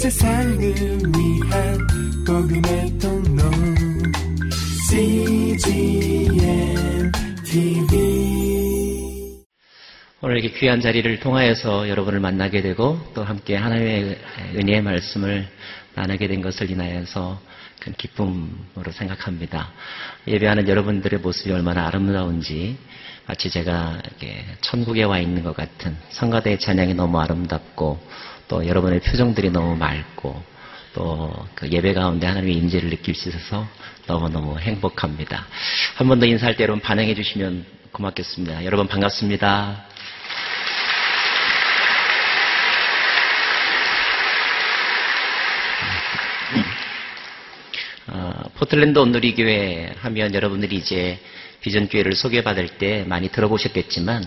세상을 위한 복음의 통로 CGM TV 오늘 이렇게 귀한 자리를 통하여서 여러분을 만나게 되고 또 함께 하나님의 은혜의 말씀을 나누게 된 것을 인하여서 큰 기쁨으로 생각합니다. 예배하는 여러분들의 모습이 얼마나 아름다운지 마치 제가 천국에 와 있는 것 같은 성가대의 찬양이 너무 아름답고 또 여러분의 표정들이 너무 맑고 또 그 예배 가운데 하나님의 임재를 느낄 수 있어서 너무너무 행복합니다. 한 번 더 인사할 때 여러분 반응해 주시면 고맙겠습니다. 여러분 반갑습니다. 어, 포틀랜드 온누리교회 하면 여러분들이 이제 비전교회를 소개받을 때 많이 들어보셨겠지만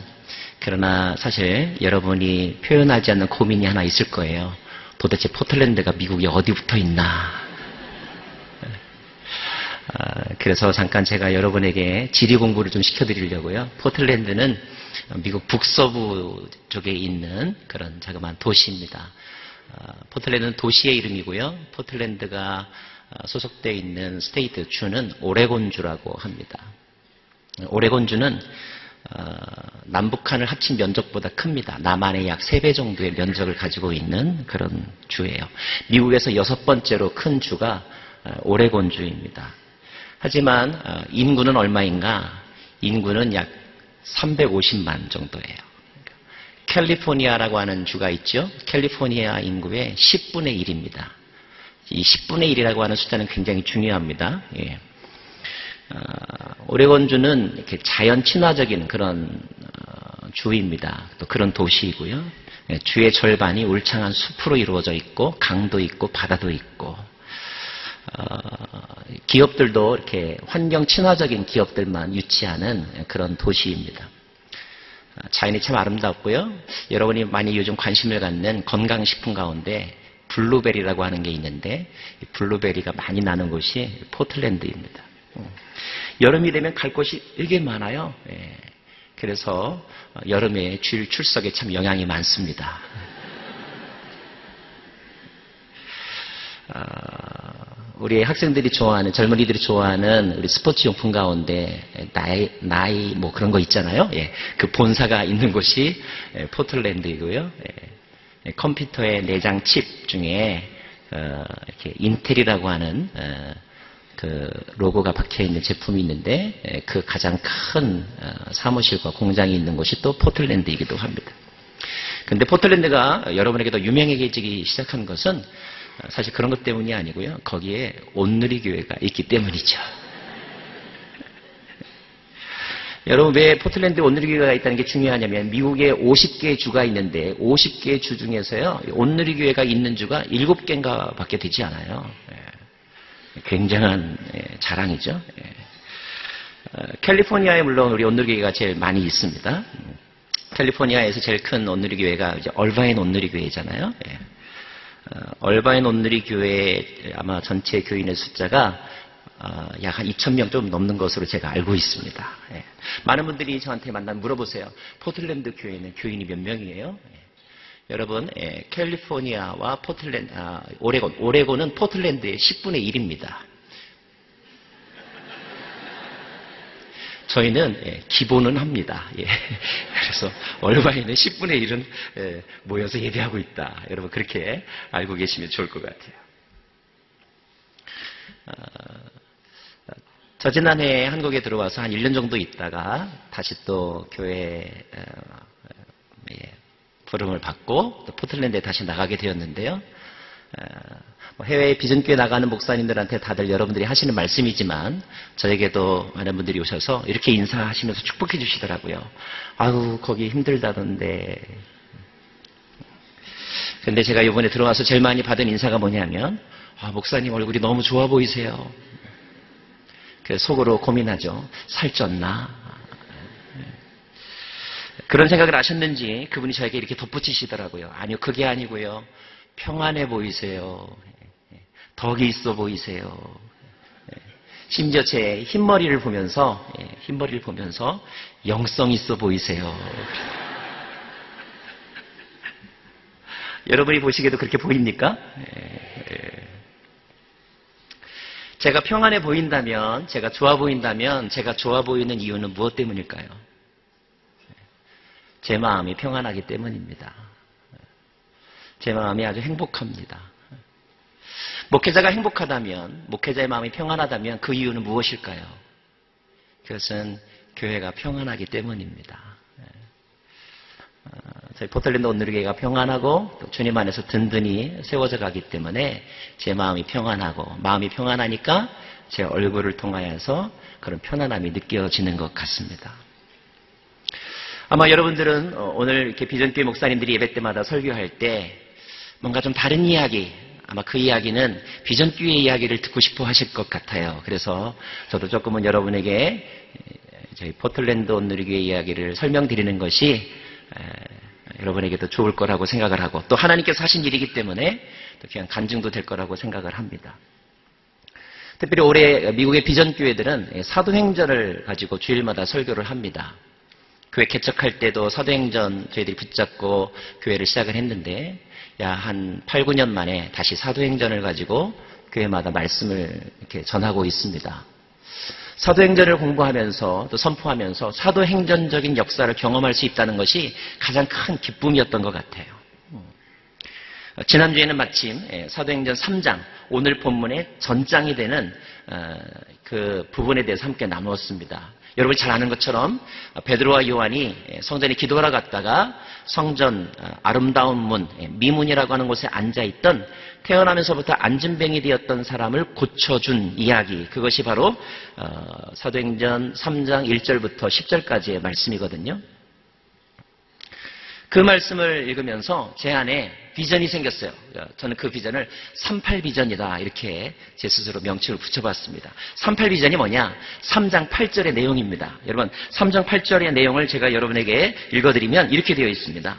그러나 사실 여러분이 표현하지 않는 고민이 하나 있을 거예요. 도대체 포틀랜드가 미국에 어디 붙어 있나? 아, 그래서 잠깐 제가 여러분에게 지리 공부를 좀 시켜드리려고요. 포틀랜드는 미국 북서부 쪽에 있는 그런 자그마한 도시입니다. 아, 포틀랜드는 도시의 이름이고요. 포틀랜드가 소속되어 있는 state 주는 오레곤주라고 합니다. 오레곤주는 어, 남북한을 합친 면적보다 큽니다. 남한의 약 3배 정도의 면적을 가지고 있는 그런 주예요. 미국에서 여섯 번째로 큰 주가 어, 오레곤 주입니다. 하지만 어, 인구는 얼마인가? 인구는 약 350만 정도예요. 캘리포니아라고 하는 주가 있죠. 캘리포니아 인구의 10분의 1입니다. 이 10분의 1이라고 하는 숫자는 굉장히 중요합니다. 예. 어, 오레곤주는 이렇게 자연 친화적인 그런 어, 주입니다. 또 그런 도시이고요. 예, 주의 절반이 울창한 숲으로 이루어져 있고 강도 있고 바다도 있고 어, 기업들도 이렇게 환경 친화적인 기업들만 유치하는 그런 도시입니다. 자연이 참 아름답고요. 여러분이 많이 요즘 관심을 갖는 건강식품 가운데 블루베리라고 하는 게 있는데 블루베리가 많이 나는 곳이 포틀랜드입니다. 여름이 되면 갈 곳이 되게 많아요. 예. 그래서 여름에 주일 출석에 참 영향이 많습니다. 아, 우리 학생들이 좋아하는 젊은이들이 좋아하는 우리 스포츠 용품 가운데 나이 나이 뭐 그런 거 있잖아요. 예. 그 본사가 있는 곳이 예, 포틀랜드이고요. 예. 컴퓨터의 내장 칩 중에 어, 이렇게 인텔이라고 하는 어, 그 로고가 박혀 있는 제품이 있는데 예, 그 가장 큰 어, 사무실과 공장이 있는 곳이 또 포틀랜드이기도 합니다. 근데 포틀랜드가 여러분에게도 유명해지기 시작한 것은 어, 사실 그런 것 때문이 아니고요. 거기에 온누리 교회가 있기 때문이죠. 여러분 왜 포틀랜드 온누리 교회가 있다는 게 중요하냐면 미국에 50개 주가 있는데 50개 주 중에서요 온누리 교회가 있는 주가 7개인가 밖에 되지 않아요. 예. 굉장한 예, 자랑이죠. 예. 어, 캘리포니아에 물론 우리 온누리교회가 제일 많이 있습니다. 음, 캘리포니아에서 제일 큰 온누리교회가 얼바인 온누리교회잖아요. 예. 어, 얼바인 온누리교회 아마 전체 교인의 숫자가 어, 약한 2,000명 좀 넘는 것으로 제가 알고 있습니다. 많은 분들이 저한테 만나면 물어보세요. 포틀랜드 교회는 교인이 몇 명이에요? 여러분, 예, 캘리포니아와 포틀랜드, 아, 오레곤. 오레곤은 포틀랜드의 10분의 1입니다. 저희는 예, 기본은 합니다. 예. 그래서 얼마에는 10분의 1은 예, 모여서 예배하고 있다. 여러분 그렇게 알고 계시면 좋을 것 같아요. 어, 저 지난해 한국에 들어와서 한 1년 정도 있다가 다시 또 교회 어, 예, 부름을 받고 포틀랜드에 다시 나가게 되었는데요. 뭐 해외에 비전교회 나가는 목사님들한테 다들 여러분들이 하시는 말씀이지만 저에게도 많은 분들이 오셔서 이렇게 인사하시면서 축복해 주시더라고요. 아유 거기 힘들다던데. 근데 제가 이번에 들어와서 제일 많이 받은 인사가 뭐냐면 아, 목사님 얼굴이 너무 좋아 보이세요. 속으로 고민하죠. 살쪘나? 그런 생각을 하셨는지 그분이 저에게 이렇게 덧붙이시더라고요. 아니요, 그게 아니고요. 평안해 보이세요. 덕이 있어 보이세요. 심지어 제 흰머리를 보면서, 흰머리를 보면서 영성 있어 보이세요. 여러분이 보시기에도 그렇게 보입니까? 예, 예. 제가 평안해 보인다면, 제가 좋아 보인다면, 제가 좋아 보이는 이유는 무엇 때문일까요? 제 마음이 평안하기 때문입니다. 제 마음이 아주 행복합니다. 목회자가 행복하다면, 목회자의 마음이 평안하다면 그 이유는 무엇일까요? 그것은 교회가 평안하기 때문입니다. 어, 저희 포털랜드 온누리교회가 평안하고 또 주님 안에서 든든히 세워져 가기 때문에 제 마음이 평안하고 마음이 평안하니까 제 얼굴을 통하여서 그런 편안함이 느껴지는 것 같습니다. 아마 여러분들은 어, 오늘 이렇게 비전교회 목사님들이 예배 때마다 설교할 때 뭔가 좀 다른 이야기, 아마 그 이야기는 비전교회 이야기를 듣고 싶어 하실 것 같아요. 그래서 저도 조금은 여러분에게 저희 포틀랜드 온누리교회 이야기를 설명드리는 것이 여러분에게도 좋을 거라고 생각을 하고 또 하나님께서 하신 일이기 때문에 또 그냥 간증도 될 거라고 생각을 합니다. 특별히 올해 미국의 비전교회들은 사도행전을 가지고 주일마다 설교를 합니다. 교회 개척할 때도 사도행전 저희들이 붙잡고 교회를 시작을 했는데 야 한 8, 9년 만에 다시 사도행전을 가지고 교회마다 말씀을 이렇게 전하고 있습니다. 사도행전을 공부하면서 또 선포하면서 사도행전적인 역사를 경험할 수 있다는 것이 가장 큰 기쁨이었던 것 같아요. 지난주에는 마침 예, 사도행전 3장 오늘 본문의 전장이 되는 어, 그 부분에 대해서 함께 나누었습니다. 여러분이 잘 아는 것처럼 베드로와 요한이 예, 성전에 기도하러 갔다가 성전 어, 아름다운 문 예, 미문이라고 하는 곳에 앉아 있던 태어나면서부터 안진뱅이 되었던 사람을 고쳐준 이야기 그것이 바로 어, 사도행전 3장 1절부터 10절까지의 말씀이거든요. 그 말씀을 읽으면서 제 안에 비전이 생겼어요. 저는 그 비전을 38 비전이다. 이렇게 제 스스로 명칭을 붙여봤습니다. 38 비전이 뭐냐? 3장 8절의 내용입니다. 여러분, 3장 8절의 내용을 제가 여러분에게 읽어드리면 이렇게 되어 있습니다.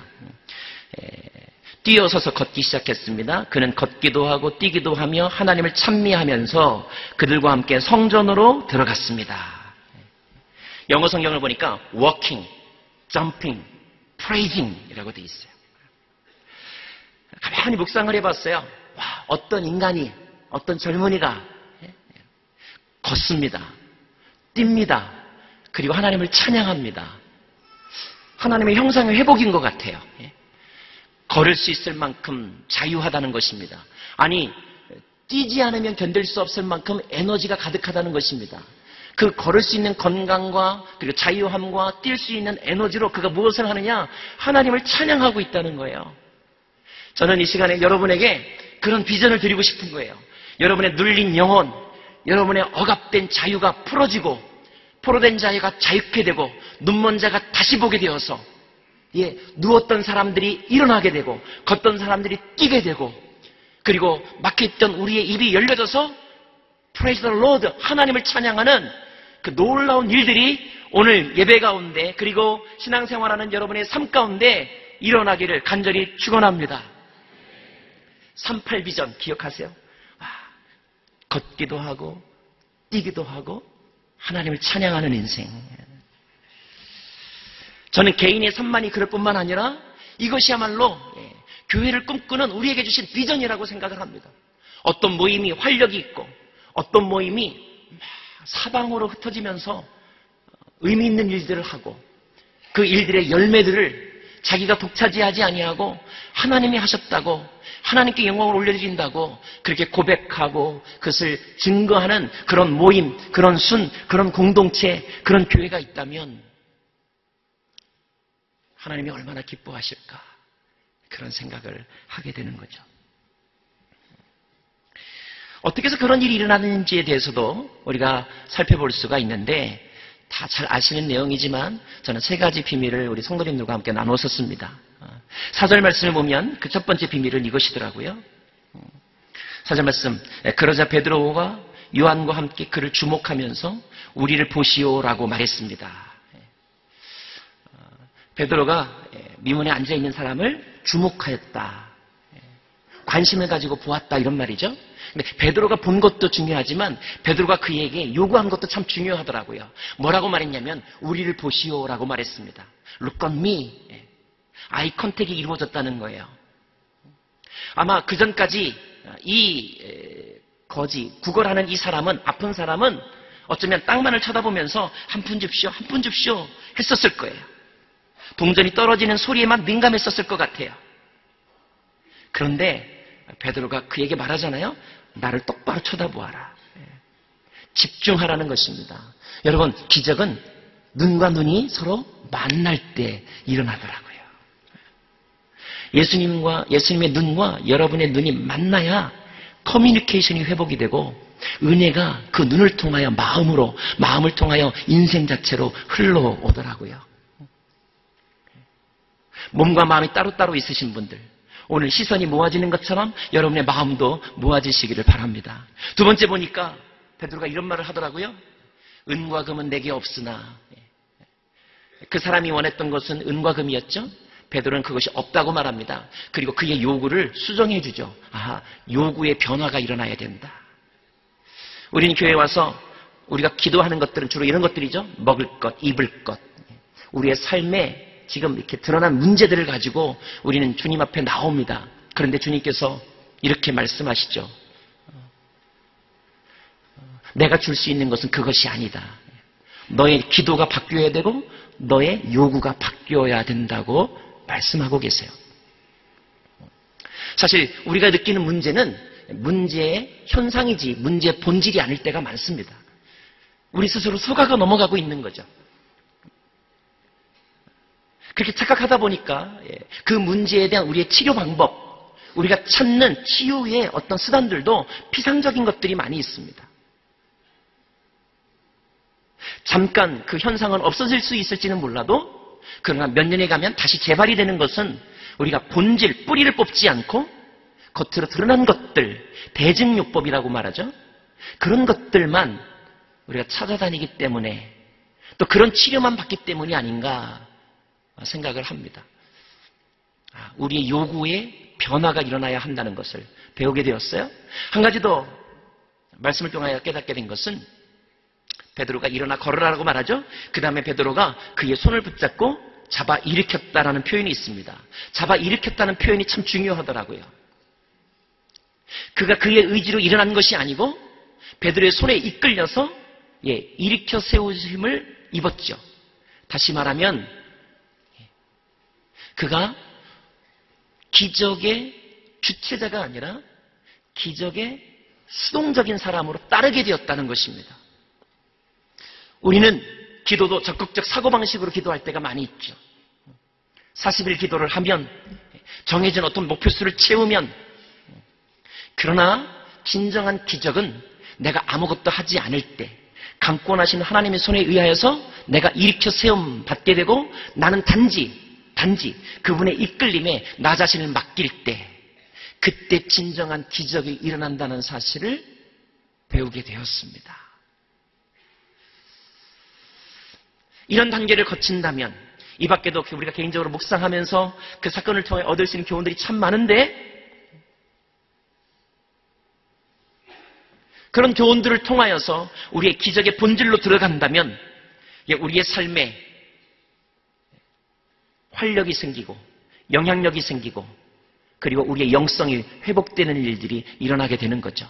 뛰어서서 걷기 시작했습니다. 그는 걷기도 하고 뛰기도 하며 하나님을 찬미하면서 그들과 함께 성전으로 들어갔습니다. 영어 성경을 보니까 walking, jumping, praising이라고 돼 있어요. 가만히 묵상을 해봤어요. 와, 어떤 인간이, 어떤 젊은이가 걷습니다. 뜁니다. 그리고 하나님을 찬양합니다. 하나님의 형상의 회복인 것 같아요. 예. 걸을 수 있을 만큼 자유하다는 것입니다. 아니, 뛰지 않으면 견딜 수 없을 만큼 에너지가 가득하다는 것입니다. 그 걸을 수 있는 건강과 그리고 자유함과 뛸 수 있는 에너지로 그가 무엇을 하느냐? 하나님을 찬양하고 있다는 거예요. 저는 이 시간에 여러분에게 그런 비전을 드리고 싶은 거예요. 여러분의 눌린 영혼, 여러분의 억압된 자유가 풀어지고 포로된 자유가 자유케 되고 눈먼 자가 다시 보게 되어서 예, 누웠던 사람들이 일어나게 되고 걷던 사람들이 뛰게 되고 그리고 막혀있던 우리의 입이 열려져서 Praise the Lord 하나님을 찬양하는 그 놀라운 일들이 오늘 예배 가운데 그리고 신앙생활하는 여러분의 삶 가운데 일어나기를 간절히 축원합니다. 38비전 기억하세요? 아, 걷기도 하고 뛰기도 하고 하나님을 찬양하는 인생. 저는 개인의 삶만이 그럴 뿐만 아니라 이것이야말로 예, 교회를 꿈꾸는 우리에게 주신 비전이라고 생각을 합니다. 어떤 모임이 활력이 있고 어떤 모임이 사방으로 흩어지면서 의미 있는 일들을 하고 그 일들의 열매들을 자기가 독차지하지 아니하고 하나님이 하셨다고 하나님께 영광을 올려드린다고 그렇게 고백하고 그것을 증거하는 그런 모임, 그런 순, 그런 공동체, 그런 교회가 있다면 하나님이 얼마나 기뻐하실까 그런 생각을 하게 되는 거죠. 어떻게 해서 그런 일이 일어나는지에 대해서도 우리가 살펴볼 수가 있는데 다 잘 아시는 내용이지만 저는 세 가지 비밀을 우리 성도님들과 함께 나눴었습니다. 어, 사절 말씀을 보면 그 첫 번째 비밀은 이것이더라고요. 어, 사절 말씀 예, 그러자 베드로가 요한과 함께 그를 주목하면서 우리를 보시오라고 말했습니다. 예. 어, 베드로가 예, 미문에 앉아 있는 사람을 주목하였다. 관심을 가지고 보았다 이런 말이죠. 근데 베드로가 본 것도 중요하지만 베드로가 그에게 요구한 것도 참 중요하더라고요. 뭐라고 말했냐면 우리를 보시오라고 말했습니다. Look on me. 아이 컨택이 이루어졌다는 거예요. 아마 그 전까지 이 에, 거지, 구걸하는 이 사람은, 아픈 사람은 어쩌면 땅만을 쳐다보면서 한 푼 줍쇼, 한 푼 줍쇼 했었을 거예요. 동전이 떨어지는 소리에만 민감했었을 것 같아요. 그런데 베드로가 그에게 말하잖아요. 나를 똑바로 쳐다보아라. 예. 집중하라는 것입니다. 여러분, 기적은 눈과 눈이 서로 만날 때 일어나더라고요. 예수님과 예수님의 눈과 여러분의 눈이 만나야 커뮤니케이션이 회복이 되고 은혜가 그 눈을 통하여 마음으로 마음을 통하여 인생 자체로 흘러오더라고요. 몸과 마음이 따로따로 있으신 분들 오늘 시선이 모아지는 것처럼 여러분의 마음도 모아지시기를 바랍니다. 두 번째 보니까 베드로가 이런 말을 하더라고요. 은과 금은 내게 없으나 그 사람이 원했던 것은 은과 금이었죠. 베드로는 그것이 없다고 말합니다. 그리고 그의 요구를 수정해 주죠. 아, 요구의 변화가 일어나야 된다. 우리는 교회에 와서 우리가 기도하는 것들은 주로 이런 것들이죠. 먹을 것, 입을 것. 우리의 삶에 지금 이렇게 드러난 문제들을 가지고 우리는 주님 앞에 나옵니다. 그런데 주님께서 이렇게 말씀하시죠. 내가 줄 수 있는 것은 그것이 아니다. 너의 기도가 바뀌어야 되고 너의 요구가 바뀌어야 된다고 말씀하고 계세요. 사실 우리가 느끼는 문제는 문제의 현상이지 문제의 본질이 아닐 때가 많습니다. 우리 스스로 속아가 넘어가고 있는 거죠. 그렇게 착각하다 보니까 예, 그 문제에 대한 우리의 치료 방법, 우리가 찾는 치유의 어떤 수단들도 피상적인 것들이 많이 있습니다. 잠깐 그 현상은 없어질 수 있을지는 몰라도 그러나 몇 년에 가면 다시 재발이 되는 것은 우리가 본질, 뿌리를 뽑지 않고 겉으로 드러난 것들, 대증요법이라고 말하죠. 그런 것들만 우리가 찾아다니기 때문에 또 그런 치료만 받기 때문이 아닌가 생각을 합니다. 아, 우리의 요구에 변화가 일어나야 한다는 것을 배우게 되었어요. 한 가지 더 말씀을 통하여 깨닫게 된 것은 베드로가 일어나 걸으라고 말하죠. 그 다음에 베드로가 그의 손을 붙잡고 잡아 일으켰다라는 표현이 있습니다. 잡아 일으켰다는 표현이 참 중요하더라고요. 그가 그의 의지로 일어난 것이 아니고 베드로의 손에 이끌려서 예, 일으켜 세우심을 입었죠. 다시 말하면 그가 기적의 주체자가 아니라 기적의 수동적인 사람으로 따르게 되었다는 것입니다. 우리는 기도도 적극적 사고방식으로 기도할 때가 많이 있죠. 40일 기도를 하면 정해진 어떤 목표수를 채우면 그러나 진정한 기적은 내가 아무것도 하지 않을 때 강권하신 하나님의 손에 의하여서 내가 일으켜 세움 받게 되고 나는 단지 단지 그분의 이끌림에 나 자신을 맡길 때 그때 진정한 기적이 일어난다는 사실을 배우게 되었습니다. 이런 단계를 거친다면 이 밖에도 우리가 개인적으로 묵상하면서 그 사건을 통해 얻을 수 있는 교훈들이 참 많은데 그런 교훈들을 통하여서 우리의 기적의 본질로 들어간다면 우리의 삶에 활력이 생기고 영향력이 생기고 그리고 우리의 영성이 회복되는 일들이 일어나게 되는 거죠.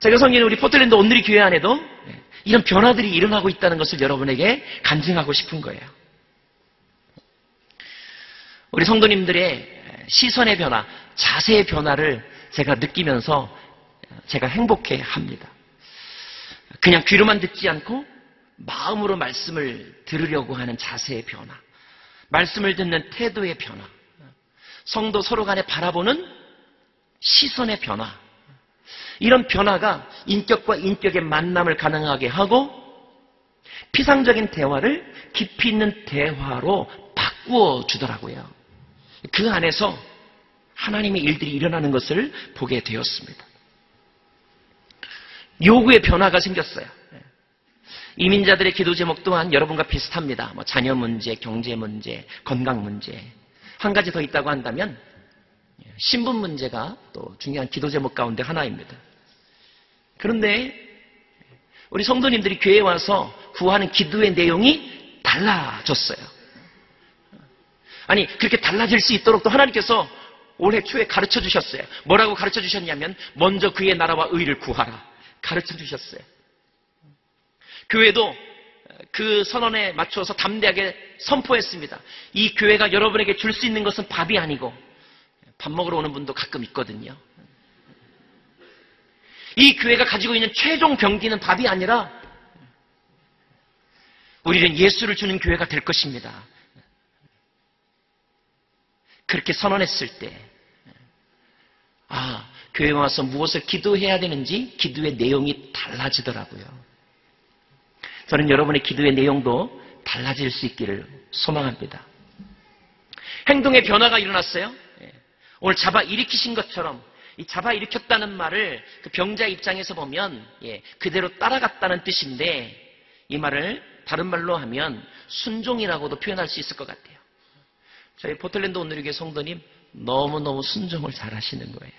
제가 성경에 우리 포틀랜드 온누리 교회 안에도 이런 변화들이 일어나고 있다는 것을 여러분에게 간증하고 싶은 거예요. 우리 성도님들의 시선의 변화, 자세의 변화를 제가 느끼면서 제가 행복해 합니다. 그냥 귀로만 듣지 않고 마음으로 말씀을 들으려고 하는 자세의 변화, 말씀을 듣는 태도의 변화, 성도 서로 간에 바라보는 시선의 변화, 이런 변화가 인격과 인격의 만남을 가능하게 하고 피상적인 대화를 깊이 있는 대화로 바꾸어 주더라고요. 그 안에서 하나님의 일들이 일어나는 것을 보게 되었습니다. 요구의 변화가 생겼어요. 이민자들의 기도 제목 또한 여러분과 비슷합니다. 뭐 자녀 문제, 경제 문제, 건강 문제. 한 가지 더 있다고 한다면 신분 문제가 또 중요한 기도 제목 가운데 하나입니다. 그런데 우리 성도님들이 교회에 와서 구하는 기도의 내용이 달라졌어요. 아니 그렇게 달라질 수 있도록 또 하나님께서 올해 초에 가르쳐 주셨어요. 뭐라고 가르쳐 주셨냐면 먼저 그의 나라와 의를 구하라. 가르쳐 주셨어요. 교회도 그 선언에 맞추어서 담대하게 선포했습니다. 이 교회가 여러분에게 줄 수 있는 것은 밥이 아니고 밥 먹으러 오는 분도 가끔 있거든요. 이 교회가 가지고 있는 최종 병기는 밥이 아니라 우리는 예수를 주는 교회가 될 것입니다. 그렇게 선언했을 때, 아, 교회 와서 무엇을 기도해야 되는지 기도의 내용이 달라지더라고요. 저는 여러분의 기도의 내용도 달라질 수 있기를 소망합니다. 행동의 변화가 일어났어요. 예. 오늘 잡아 일으키신 것처럼 이 잡아 일으켰다는 말을 그 병자 입장에서 보면 예, 그대로 따라갔다는 뜻인데 이 말을 다른 말로 하면 순종이라고도 표현할 수 있을 것 같아요. 저희 포틀랜드 온누리교회 성도님 너무너무 순종을 잘 하시는 거예요.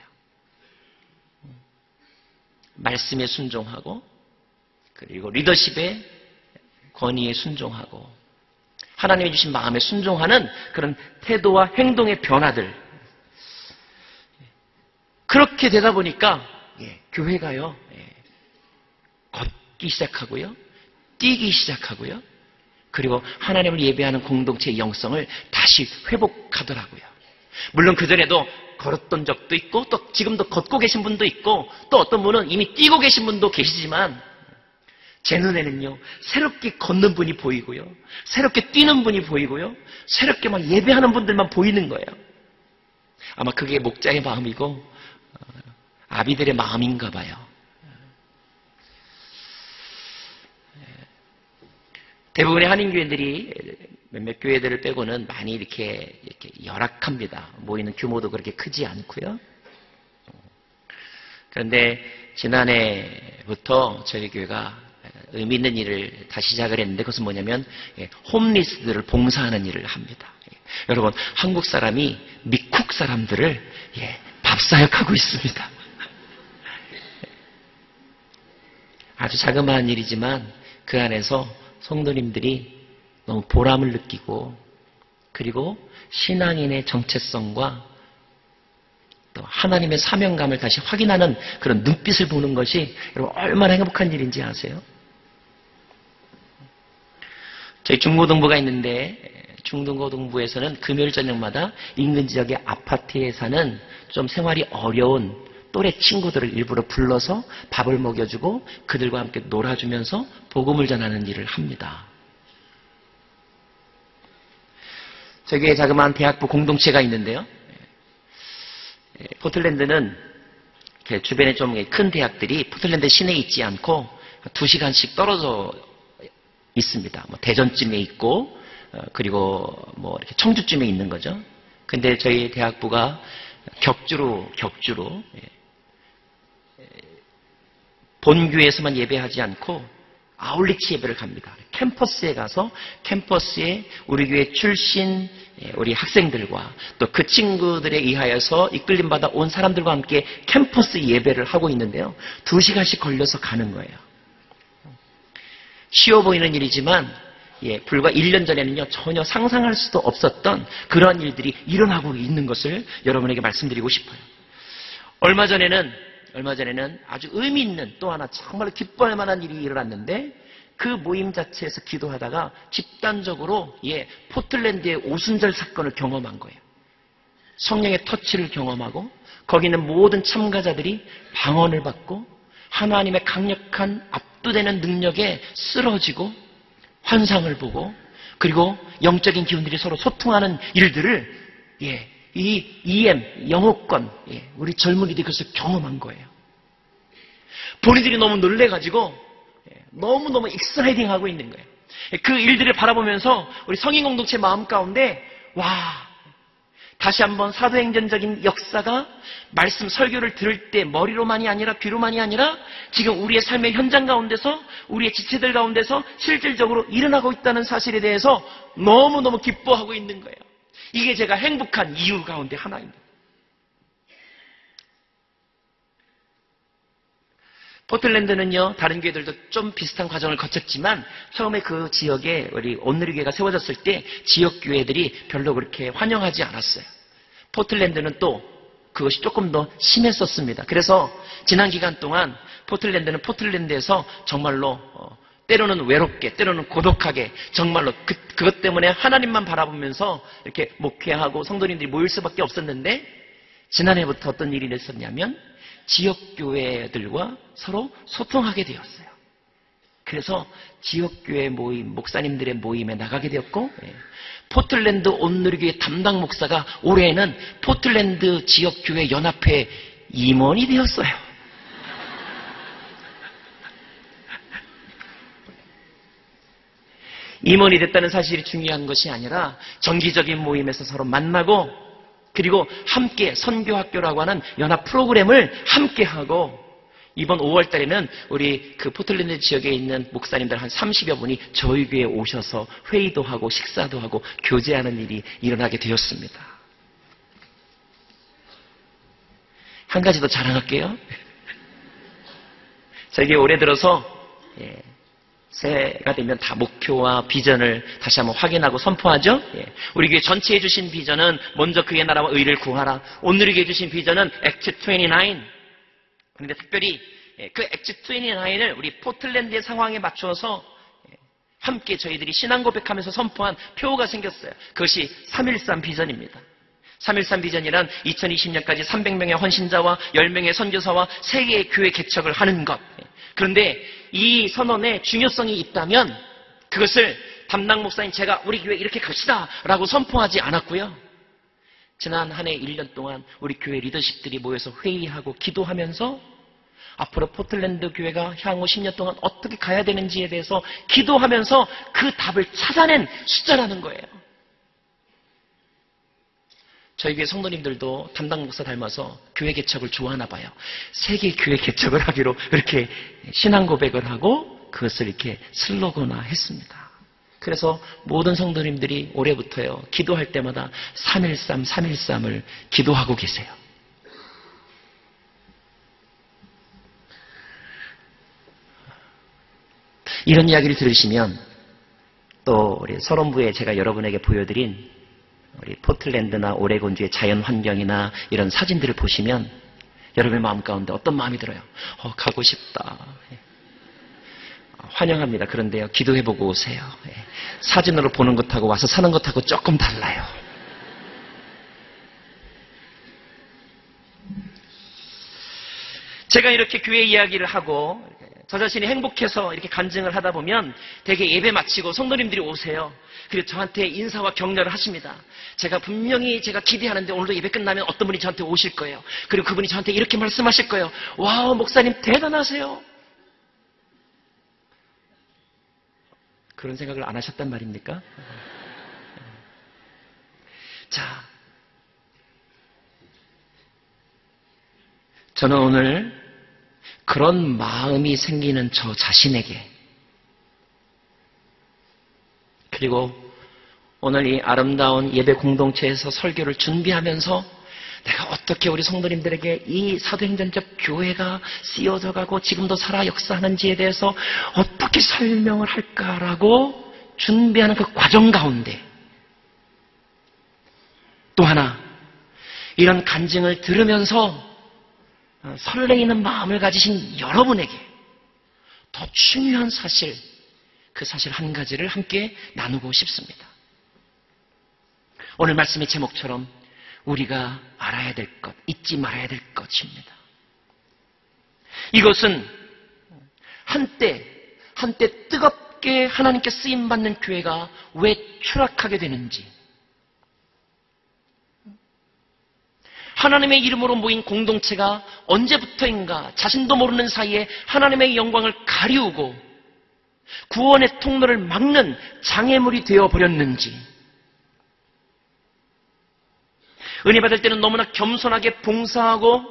말씀에 순종하고 그리고 리더십에 권위에 순종하고 하나님이 주신 마음에 순종하는 그런 태도와 행동의 변화들. 그렇게 되다 보니까 예, 교회가요 예, 걷기 시작하고요 뛰기 시작하고요 그리고 하나님을 예배하는 공동체의 영성을 다시 회복하더라고요. 물론 그전에도 걸었던 적도 있고 또 지금도 걷고 계신 분도 있고 또 어떤 분은 이미 뛰고 계신 분도 계시지만 제 눈에는요, 새롭게 걷는 분이 보이고요, 새롭게 뛰는 분이 보이고요, 새롭게 막 예배하는 분들만 보이는 거예요. 아마 그게 목자의 마음이고, 어, 아비들의 마음인가 봐요. 대부분의 한인교회들이 몇몇 교회들을 빼고는 많이 이렇게, 이렇게 열악합니다. 모이는 규모도 그렇게 크지 않고요. 그런데 지난해부터 저희 교회가 의미 있는 일을 다시 시작을 했는데 그것은 뭐냐면 예, 홈리스들을 봉사하는 일을 합니다. 예, 여러분 한국 사람이 미국 사람들을 예, 밥사역하고 있습니다. 아주 자그마한 일이지만 그 안에서 성도님들이 너무 보람을 느끼고 그리고 신앙인의 정체성과 또 하나님의 사명감을 다시 확인하는 그런 눈빛을 보는 것이 여러분 얼마나 행복한 일인지 아세요? 저희 중고등부가 있는데 중등고등부에서는 금요일 저녁마다 인근 지역의 아파트에 사는 좀 생활이 어려운 또래 친구들을 일부러 불러서 밥을 먹여주고 그들과 함께 놀아주면서 복음을 전하는 일을 합니다. 저기에 자그마한 대학부 공동체가 있는데요. 예, 포틀랜드는 주변에 좀 큰 대학들이 포틀랜드 시내에 있지 않고 두 시간씩 떨어져 있습니다. 뭐 대전쯤에 있고 어, 그리고 뭐 이렇게 청주쯤에 있는 거죠. 근데 저희 대학부가 격주로 격주로 예, 본교에서만 예배하지 않고 아울리치 예배를 갑니다. 캠퍼스에 가서 캠퍼스에 우리 교회 출신 예, 우리 학생들과 또 그 친구들에 의하여서 이끌림 받아 온 사람들과 함께 캠퍼스 예배를 하고 있는데요. 두 시간씩 걸려서 가는 거예요. 쉬워 보이는 일이지만 예, 불과 1년 전에는요 전혀 상상할 수도 없었던 그러한 일들이 일어나고 있는 것을 여러분에게 말씀드리고 싶어요. 얼마 전에는 얼마 전에는 아주 의미 있는 또 하나 정말 기뻐할 만한 일이 일어났는데 그 모임 자체에서 기도하다가 집단적으로 예, 포틀랜드의 오순절 사건을 경험한 거예요. 성령의 터치를 경험하고 거기는 모든 참가자들이 방언을 받고 하나님의 강력한 압도되는 능력에 쓰러지고 환상을 보고 그리고 영적인 기운들이 서로 소통하는 일들을 예, 이 EM 영어권 예, 우리 젊은이들이 그것을 경험한 거예요. 본인들이 너무 놀래가지고 예, 너무 너무 익스라이딩하고 있는 거예요. 그 일들을 바라보면서 우리 성인 공동체 마음 가운데 와 다시 한번 사도행전적인 역사가 말씀 설교를 들을 때 머리로만이 아니라 귀로만이 아니라 지금 우리의 삶의 현장 가운데서 우리의 지체들 가운데서 실질적으로 일어나고 있다는 사실에 대해서 너무너무 기뻐하고 있는 거예요. 이게 제가 행복한 이유 가운데 하나입니다. 포틀랜드는요, 다른 교회들도 좀 비슷한 과정을 거쳤지만, 처음에 그 지역에 우리 온누리교회가 세워졌을 때, 지역 교회들이 별로 그렇게 환영하지 않았어요. 포틀랜드는 또 그것이 조금 더 심했었습니다. 그래서 지난 기간 동안 포틀랜드는 포틀랜드에서 정말로 어, 때로는 외롭게, 때로는 고독하게, 정말로 그, 그것 때문에 하나님만 바라보면서 이렇게 목회하고 성도님들이 모일 수밖에 없었는데, 지난해부터 어떤 일이 있었냐면, 지역교회들과 서로 소통하게 되었어요. 그래서 지역교회 모임, 목사님들의 모임에 나가게 되었고, 예. 포틀랜드 온누리교회 담당 목사가 올해는 포틀랜드 지역교회 연합회 임원이 되었어요. 임원이 됐다는 사실이 중요한 것이 아니라 정기적인 모임에서 서로 만나고 그리고 함께 선교학교라고 하는 연합 프로그램을 함께 하고 이번 5월 달에는 우리 그 포틀랜드 지역에 있는 목사님들 한 30여 분이 저희 교회에 오셔서 회의도 하고 식사도 하고 교제하는 일이 일어나게 되었습니다. 한 가지 더 자랑할게요. 저희 올해 들어서 예, 새해가 되면 다 목표와 비전을 다시 한번 확인하고 선포하죠. 예. 우리 교회 전체에 주신 비전은 먼저 그의 나라와 의를 구하라. 오늘 에게 주신 비전은 액트 29. 그런데 특별히 예, 그 액트 29을 우리 포틀랜드의 상황에 맞춰서 예, 함께 저희들이 신앙 고백하면서 선포한 표가 생겼어요. 그것이 313 비전입니다. 313 비전이란 2020년까지 300명의 헌신자와 10명의 선교사와 3개의 교회 개척을 하는 것. 예. 그런데 이 선언에 중요성이 있다면 그것을 담당 목사님 제가 우리 교회 이렇게 갑시다 라고 선포하지 않았고요. 지난 한 해 1년 동안 우리 교회 리더십들이 모여서 회의하고 기도하면서 앞으로 포틀랜드 교회가 향후 10년 동안 어떻게 가야 되는지에 대해서 기도하면서 그 답을 찾아낸 숫자라는 거예요. 저희 교회 성도님들도 담당 목사 닮아서 교회 개척을 좋아하나 봐요. 세계 교회 개척을 하기로 이렇게 신앙 고백을 하고 그것을 이렇게 슬로건화 했습니다. 그래서 모든 성도님들이 올해부터요, 기도할 때마다 313, 313을 기도하고 계세요. 이런 이야기를 들으시면 또 우리 서론부에 제가 여러분에게 보여드린 우리 포틀랜드나 오레곤주의 자연 환경이나 이런 사진들을 보시면 여러분의 마음 가운데 어떤 마음이 들어요? 어, 가고 싶다. 예. 환영합니다. 그런데요, 기도해보고 오세요. 예. 사진으로 보는 것하고 와서 사는 것하고 조금 달라요. 제가 이렇게 교회 이야기를 하고 저 자신이 행복해서 이렇게 간증을 하다 보면 되게 예배 마치고 성도님들이 오세요. 그리고 저한테 인사와 격려를 하십니다. 제가 분명히 제가 기대하는데 오늘도 예배 끝나면 어떤 분이 저한테 오실 거예요. 그리고 그분이 저한테 이렇게 말씀하실 거예요. 와우, 목사님 대단하세요. 그런 생각을 안 하셨단 말입니까? 자, 저는 오늘 그런 마음이 생기는 저 자신에게. 그리고 오늘 이 아름다운 예배 공동체에서 설교를 준비하면서 내가 어떻게 우리 성도님들에게 이 사도행전적 교회가 쓰여져 가고 지금도 살아 역사하는지에 대해서 어떻게 설명을 할까라고 준비하는 그 과정 가운데 또 하나 이런 간증을 들으면서 어, 설레이는 마음을 가지신 여러분에게 더 중요한 사실, 그 사실 한 가지를 함께 나누고 싶습니다. 오늘 말씀의 제목처럼 우리가 알아야 될 것, 잊지 말아야 될 것입니다. 이것은 한때, 한때 뜨겁게 하나님께 쓰임받는 교회가 왜 추락하게 되는지, 하나님의 이름으로 모인 공동체가 언제부터인가 자신도 모르는 사이에 하나님의 영광을 가리우고 구원의 통로를 막는 장애물이 되어 버렸는지 은혜 받을 때는 너무나 겸손하게 봉사하고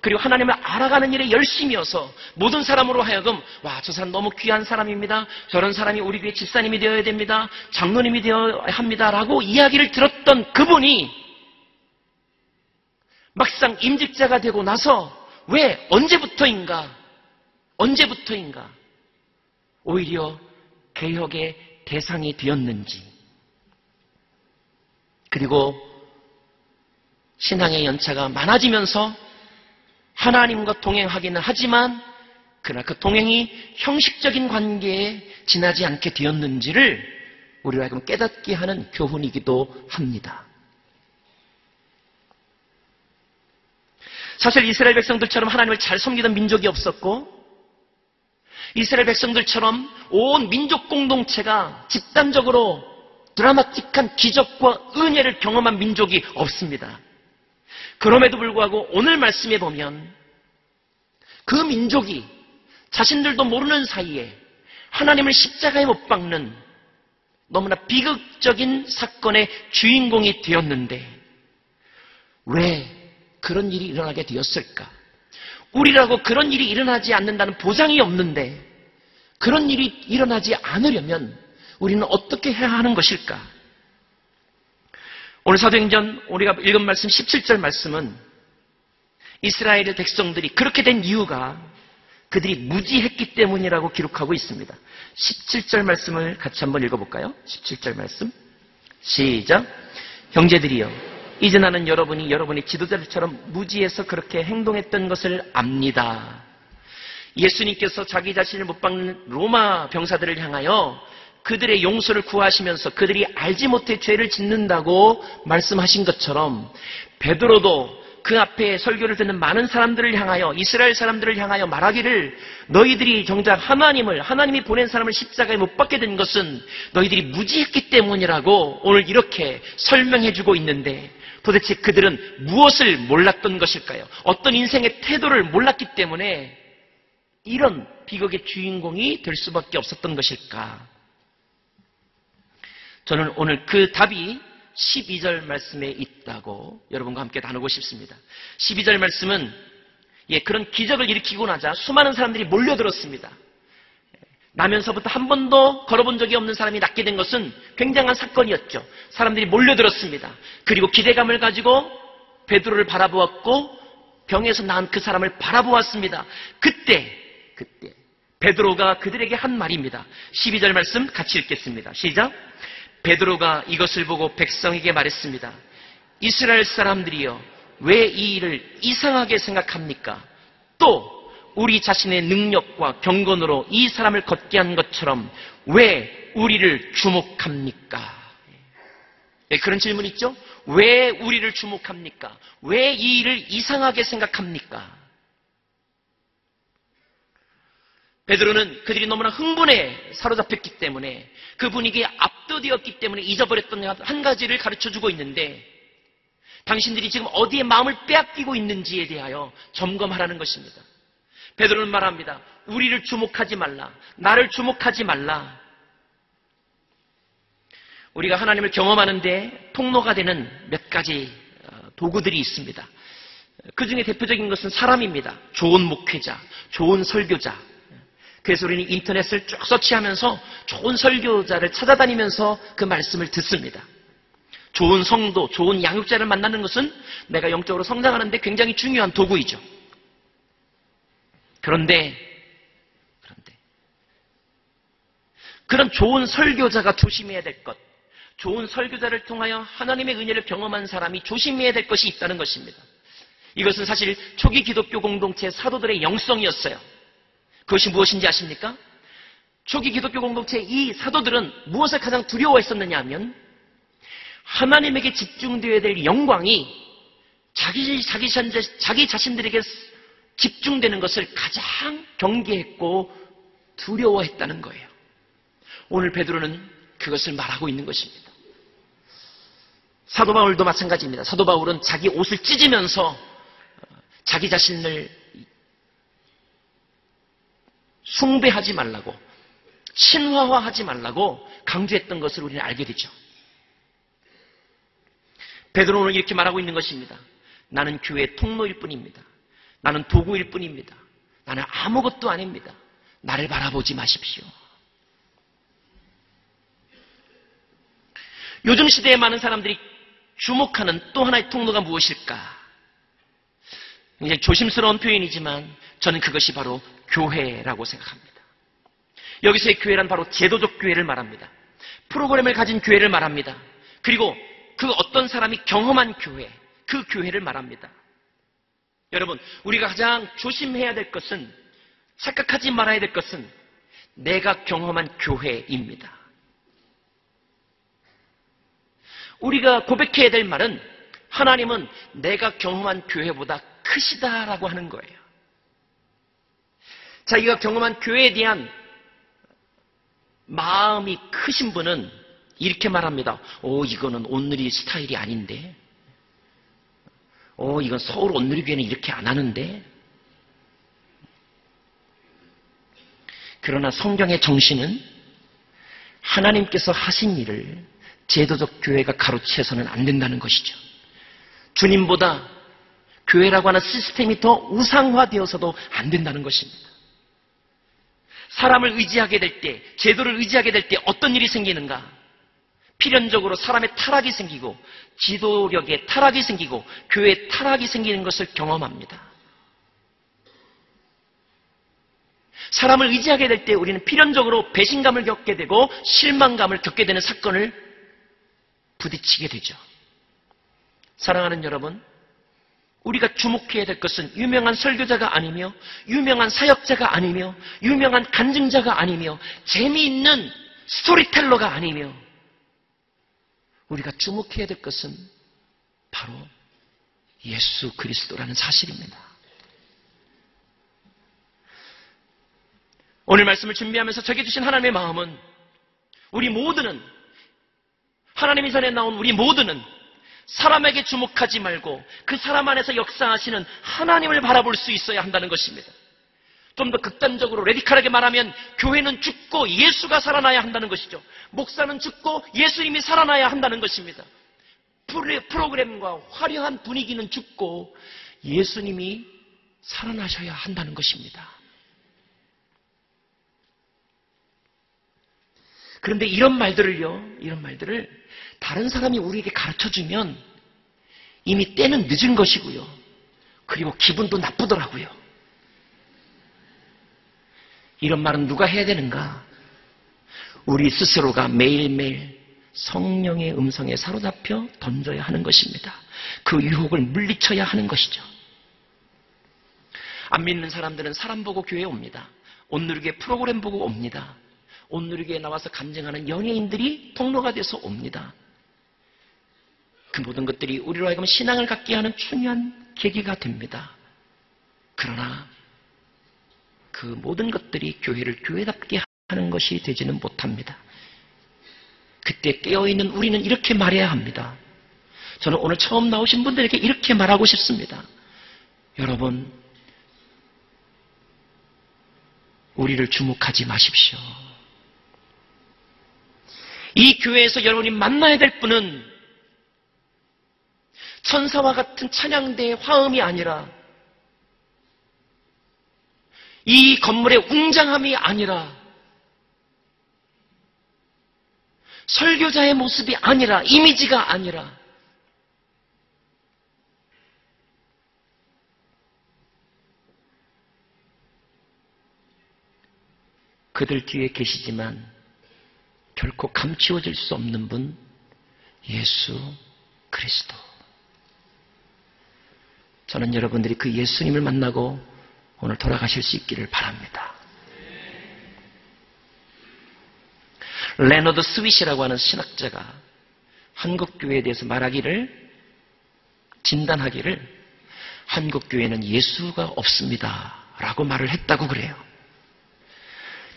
그리고 하나님을 알아가는 일에 열심이어서 모든 사람으로 하여금 와 저 사람 너무 귀한 사람입니다. 저런 사람이 우리 교회 집사님이 되어야 됩니다. 장로님이 되어야 합니다라고 이야기를 들었던 그분이 막상 임직자가 되고 나서 왜 언제부터인가? 언제부터인가? 오히려 개혁의 대상이 되었는지. 그리고 신앙의 연차가 많아지면서 하나님과 동행하기는 하지만 그러나 그 동행이 형식적인 관계에 지나지 않게 되었는지를 우리로 하여금 깨닫게 하는 교훈이기도 합니다. 사실 이스라엘 백성들처럼 하나님을 잘 섬기던 민족이 없었고 이스라엘 백성들처럼 온 민족 공동체가 집단적으로 드라마틱한 기적과 은혜를 경험한 민족이 없습니다. 그럼에도 불구하고 오늘 말씀에 보면 그 민족이 자신들도 모르는 사이에 하나님을 십자가에 못 박는 너무나 비극적인 사건의 주인공이 되었는데 왜 그런 일이 일어나게 되었을까? 우리라고 그런 일이 일어나지 않는다는 보장이 없는데 그런 일이 일어나지 않으려면 우리는 어떻게 해야 하는 것일까? 오늘 사도행전 우리가 읽은 말씀 17절 말씀은 이스라엘의 백성들이 그렇게 된 이유가 그들이 무지했기 때문이라고 기록하고 있습니다. 17절 말씀을 같이 한번 읽어볼까요? 17절 말씀. 시작. 형제들이여, 이제 나는 여러분이 여러분의 지도자들처럼 무지해서 그렇게 행동했던 것을 압니다. 예수님께서 자기 자신을 못 박는 로마 병사들을 향하여 그들의 용서를 구하시면서 그들이 알지 못해 죄를 짓는다고 말씀하신 것처럼 베드로도 그 앞에 설교를 듣는 많은 사람들을 향하여 이스라엘 사람들을 향하여 말하기를 너희들이 정작 하나님을 하나님이 보낸 사람을 십자가에 못 박게 된 것은 너희들이 무지했기 때문이라고 오늘 이렇게 설명해 주고 있는데 도대체 그들은 무엇을 몰랐던 것일까요? 어떤 인생의 태도를 몰랐기 때문에 이런 비극의 주인공이 될 수밖에 없었던 것일까? 저는 오늘 그 답이 12절 말씀에 있다고 여러분과 함께 나누고 싶습니다. 12절 말씀은 예, 그런 기적을 일으키고 나자 수많은 사람들이 몰려들었습니다. 나면서부터 한 번도 걸어본 적이 없는 사람이 낫게 된 것은 굉장한 사건이었죠. 사람들이 몰려들었습니다. 그리고 기대감을 가지고 베드로를 바라보았고 병에서 나은 그 사람을 바라보았습니다. 그때 그때 베드로가 그들에게 한 말입니다. 12절 말씀 같이 읽겠습니다. 시작. 베드로가 이것을 보고 백성에게 말했습니다. 이스라엘 사람들이여 왜 이 일을 이상하게 생각합니까? 또 우리 자신의 능력과 경건으로 이 사람을 걷게 한 것처럼 왜 우리를 주목합니까? 네, 그런 질문 있죠? 왜 우리를 주목합니까? 왜 이 일을 이상하게 생각합니까? 베드로는 그들이 너무나 흥분에 사로잡혔기 때문에 그 분위기에 압도되었기 때문에 잊어버렸던 한 가지를 가르쳐 주고 있는데 당신들이 지금 어디에 마음을 빼앗기고 있는지에 대하여 점검하라는 것입니다. 베드로는 말합니다. 우리를 주목하지 말라. 나를 주목하지 말라. 우리가 하나님을 경험하는데 통로가 되는 몇 가지 어, 도구들이 있습니다. 그 중에 대표적인 것은 사람입니다. 좋은 목회자, 좋은 설교자. 그래서 우리는 인터넷을 쭉 서치하면서 좋은 설교자를 찾아다니면서 그 말씀을 듣습니다. 좋은 성도, 좋은 양육자를 만나는 것은 내가 영적으로 성장하는데 굉장히 중요한 도구이죠. 그런데, 그런데, 그런 좋은 설교자가 조심해야 될 것, 좋은 설교자를 통하여 하나님의 은혜를 경험한 사람이 조심해야 될 것이 있다는 것입니다. 이것은 사실 초기 기독교 공동체 사도들의 영성이었어요. 그것이 무엇인지 아십니까? 초기 기독교 공동체 이 사도들은 무엇을 가장 두려워했었느냐 하면 하나님에게 집중되어야 될 영광이 자기, 자기, 자기 자신들에게 집중되는 것을 가장 경계했고 두려워했다는 거예요. 오늘 베드로는 그것을 말하고 있는 것입니다. 사도 바울도 마찬가지입니다. 사도 바울은 자기 옷을 찢으면서 자기 자신을 숭배하지 말라고 신화화하지 말라고 강조했던 것을 우리는 알게 되죠. 베드로는 이렇게 말하고 있는 것입니다. 나는 교회의 통로일 뿐입니다. 나는 도구일 뿐입니다. 나는 아무것도 아닙니다. 나를 바라보지 마십시오. 요즘 시대에 많은 사람들이 주목하는 또 하나의 통로가 무엇일까? 굉장히 조심스러운 표현이지만 저는 그것이 바로 교회라고 생각합니다. 여기서의 교회란 바로 제도적 교회를 말합니다. 프로그램을 가진 교회를 말합니다. 그리고 그 어떤 사람이 경험한 교회, 그 교회를 말합니다. 여러분, 우리가 가장 조심해야 될 것은 착각하지 말아야 될 것은 내가 경험한 교회입니다. 우리가 고백해야 될 말은 하나님은 내가 경험한 교회보다 크시다라고 하는 거예요. 자기가 경험한 교회에 대한 마음이 크신 분은 이렇게 말합니다. 오, 이거는 오늘이 스타일이 아닌데. 오, 이건 서울 온누리교회는 이렇게 안 하는데. 그러나 성경의 정신은 하나님께서 하신 일을 제도적 교회가 가로채서는 안 된다는 것이죠. 주님보다 교회라고 하는 시스템이 더 우상화되어서도 안 된다는 것입니다. 사람을 의지하게 될 때, 제도를 의지하게 될 때 어떤 일이 생기는가? 필연적으로 사람의 타락이 생기고, 지도력의 타락이 생기고, 교회의 타락이 생기는 것을 경험합니다. 사람을 의지하게 될 때 우리는 필연적으로 배신감을 겪게 되고, 실망감을 겪게 되는 사건을 부딪히게 되죠. 사랑하는 여러분, 우리가 주목해야 될 것은 유명한 설교자가 아니며 유명한 사역자가 아니며 유명한 간증자가 아니며 재미있는 스토리텔러가 아니며 우리가 주목해야 될 것은 바로 예수 그리스도라는 사실입니다. 오늘 말씀을 준비하면서 저게 주신 하나님의 마음은 우리 모두는 하나님이 전에 나온 우리 모두는 사람에게 주목하지 말고 그 사람 안에서 역사하시는 하나님을 바라볼 수 있어야 한다는 것입니다. 좀 더 극단적으로 레디칼하게 말하면 교회는 죽고 예수가 살아나야 한다는 것이죠. 목사는 죽고 예수님이 살아나야 한다는 것입니다. 프로그램과 화려한 분위기는 죽고 예수님이 살아나셔야 한다는 것입니다. 그런데 이런 말들을요, 이런 말들을 다른 사람이 우리에게 가르쳐 주면 이미 때는 늦은 것이고요. 그리고 기분도 나쁘더라고요. 이런 말은 누가 해야 되는가? 우리 스스로가 매일매일 성령의 음성에 사로잡혀 던져야 하는 것입니다. 그 유혹을 물리쳐야 하는 것이죠. 안 믿는 사람들은 사람 보고 교회에 옵니다. 온누리교회 프로그램 보고 옵니다. 온누리교회에 나와서 감정하는 연예인들이 통로가 돼서 옵니다. 그 모든 것들이 우리로 하여금 신앙을 갖게 하는 중요한 계기가 됩니다. 그러나 그 모든 것들이 교회를 교회답게 하는 것이 되지는 못합니다. 그때 깨어있는 우리는 이렇게 말해야 합니다. 저는 오늘 처음 나오신 분들에게 이렇게 말하고 싶습니다. 여러분, 우리를 주목하지 마십시오. 이 교회에서 여러분이 만나야 될 분은 천사와 같은 찬양대의 화음이 아니라 이 건물의 웅장함이 아니라 설교자의 모습이 아니라 이미지가 아니라 그들 뒤에 계시지만 결코 감추어질 수 없는 분 예수 그리스도. 저는 여러분들이 그 예수님을 만나고 오늘 돌아가실 수 있기를 바랍니다. 레너드 스윗이라고 하는 신학자가 한국교회에 대해서 말하기를 진단하기를 한국교회는 예수가 없습니다. 라고 말을 했다고 그래요.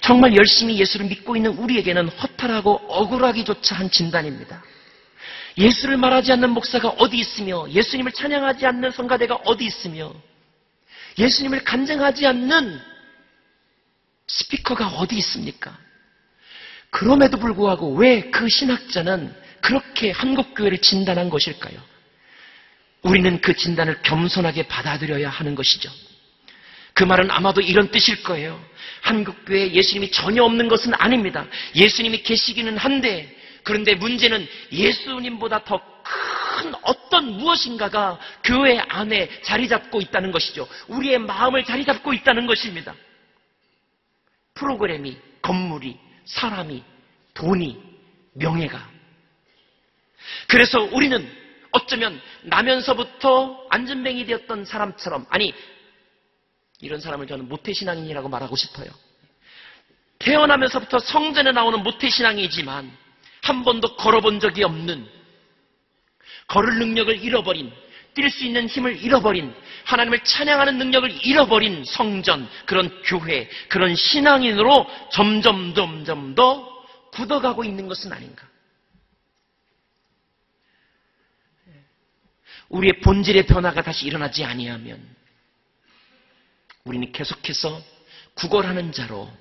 정말 열심히 예수를 믿고 있는 우리에게는 허탈하고 억울하기조차 한 진단입니다. 예수를 말하지 않는 목사가 어디 있으며 예수님을 찬양하지 않는 성가대가 어디 있으며 예수님을 간증하지 않는 스피커가 어디 있습니까? 그럼에도 불구하고 왜 그 신학자는 그렇게 한국교회를 진단한 것일까요? 우리는 그 진단을 겸손하게 받아들여야 하는 것이죠. 그 말은 아마도 이런 뜻일 거예요. 한국교회에 예수님이 전혀 없는 것은 아닙니다. 예수님이 계시기는 한데 그런데 문제는 예수님보다 더 큰 어떤 무엇인가가 교회 안에 자리 잡고 있다는 것이죠. 우리의 마음을 자리 잡고 있다는 것입니다. 프로그램이, 건물이, 사람이, 돈이, 명예가. 그래서 우리는 어쩌면 나면서부터 안전뱅이 되었던 사람처럼 아니 이런 사람을 저는 모태신앙인이라고 말하고 싶어요. 태어나면서부터 성전에 나오는 모태신앙이지만 한 번도 걸어본 적이 없는 걸을 능력을 잃어버린 뛸 수 있는 힘을 잃어버린 하나님을 찬양하는 능력을 잃어버린 성전 그런 교회 그런 신앙인으로 점점 점점 더 굳어가고 있는 것은 아닌가 우리의 본질의 변화가 다시 일어나지 아니하면 우리는 계속해서 구걸하는 자로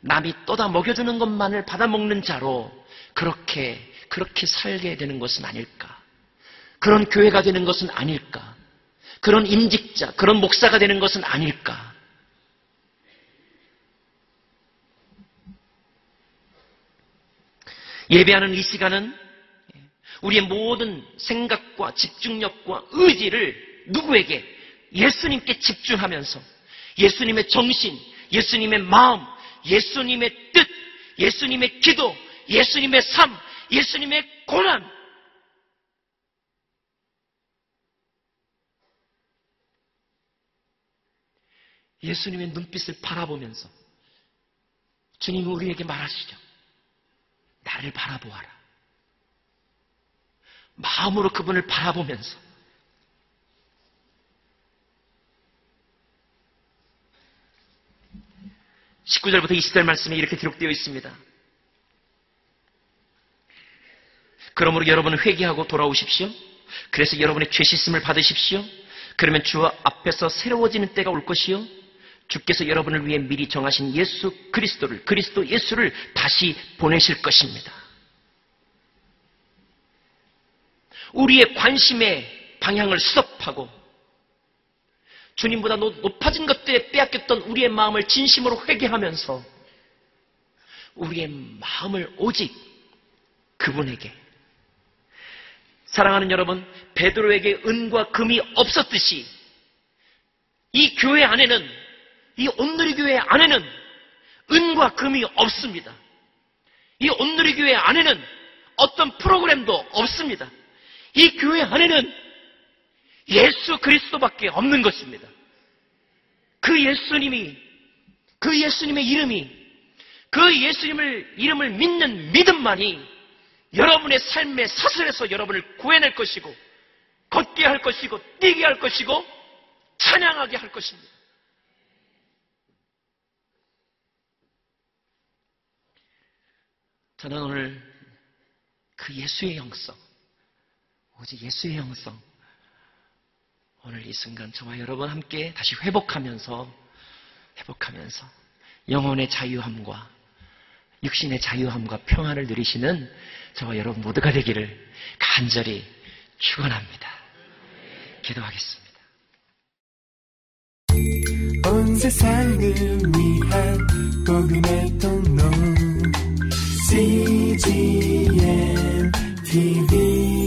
남이 떠다 먹여주는 것만을 받아먹는 자로 그렇게 그렇게 살게 되는 것은 아닐까? 그런 교회가 되는 것은 아닐까? 그런 임직자, 그런 목사가 되는 것은 아닐까? 예배하는 이 시간은 우리의 모든 생각과 집중력과 의지를 누구에게? 예수님께 집중하면서 예수님의 정신, 예수님의 마음, 예수님의 뜻, 예수님의 기도, 예수님의 삶, 예수님의 고난. 예수님의 눈빛을 바라보면서 주님 우리에게 말하시죠. 나를 바라보아라. 마음으로 그분을 바라보면서 19절부터 20절 말씀에 이렇게 기록되어 있습니다. 그러므로 여러분은 회개하고 돌아오십시오. 그래서 여러분의 죄 씻음을 받으십시오. 그러면 주 앞에서 새로워지는 때가 올 것이요. 주께서 여러분을 위해 미리 정하신 예수 그리스도를, 그리스도 예수를 다시 보내실 것입니다. 우리의 관심의 방향을 스톱하고 주님보다 높아진 것들에 빼앗겼던 우리의 마음을 진심으로 회개하면서 우리의 마음을 오직 그분에게 사랑하는 여러분 베드로에게 은과 금이 없었듯이 이 교회 안에는 이 온누리 교회 안에는 은과 금이 없습니다. 이 온누리 교회 안에는 어떤 프로그램도 없습니다. 이 교회 안에는 예수 그리스도밖에 없는 것입니다. 그 예수님이, 그 예수님의 이름이, 그 예수님을, 이름을 믿는 믿음만이 여러분의 삶의 사슬에서 여러분을 구해낼 것이고, 걷게 할 것이고, 뛰게 할 것이고, 찬양하게 할 것입니다. 저는 오늘 그 예수의 형성, 오직 예수의 형성, 오늘 이 순간 저와 여러분 함께 다시 회복하면서 회복하면서 영혼의 자유함과 육신의 자유함과 평안을 누리시는 저와 여러분 모두가 되기를 간절히 축원합니다. 기도하겠습니다. 온 세상을 위한 복음의 통로 CGM TV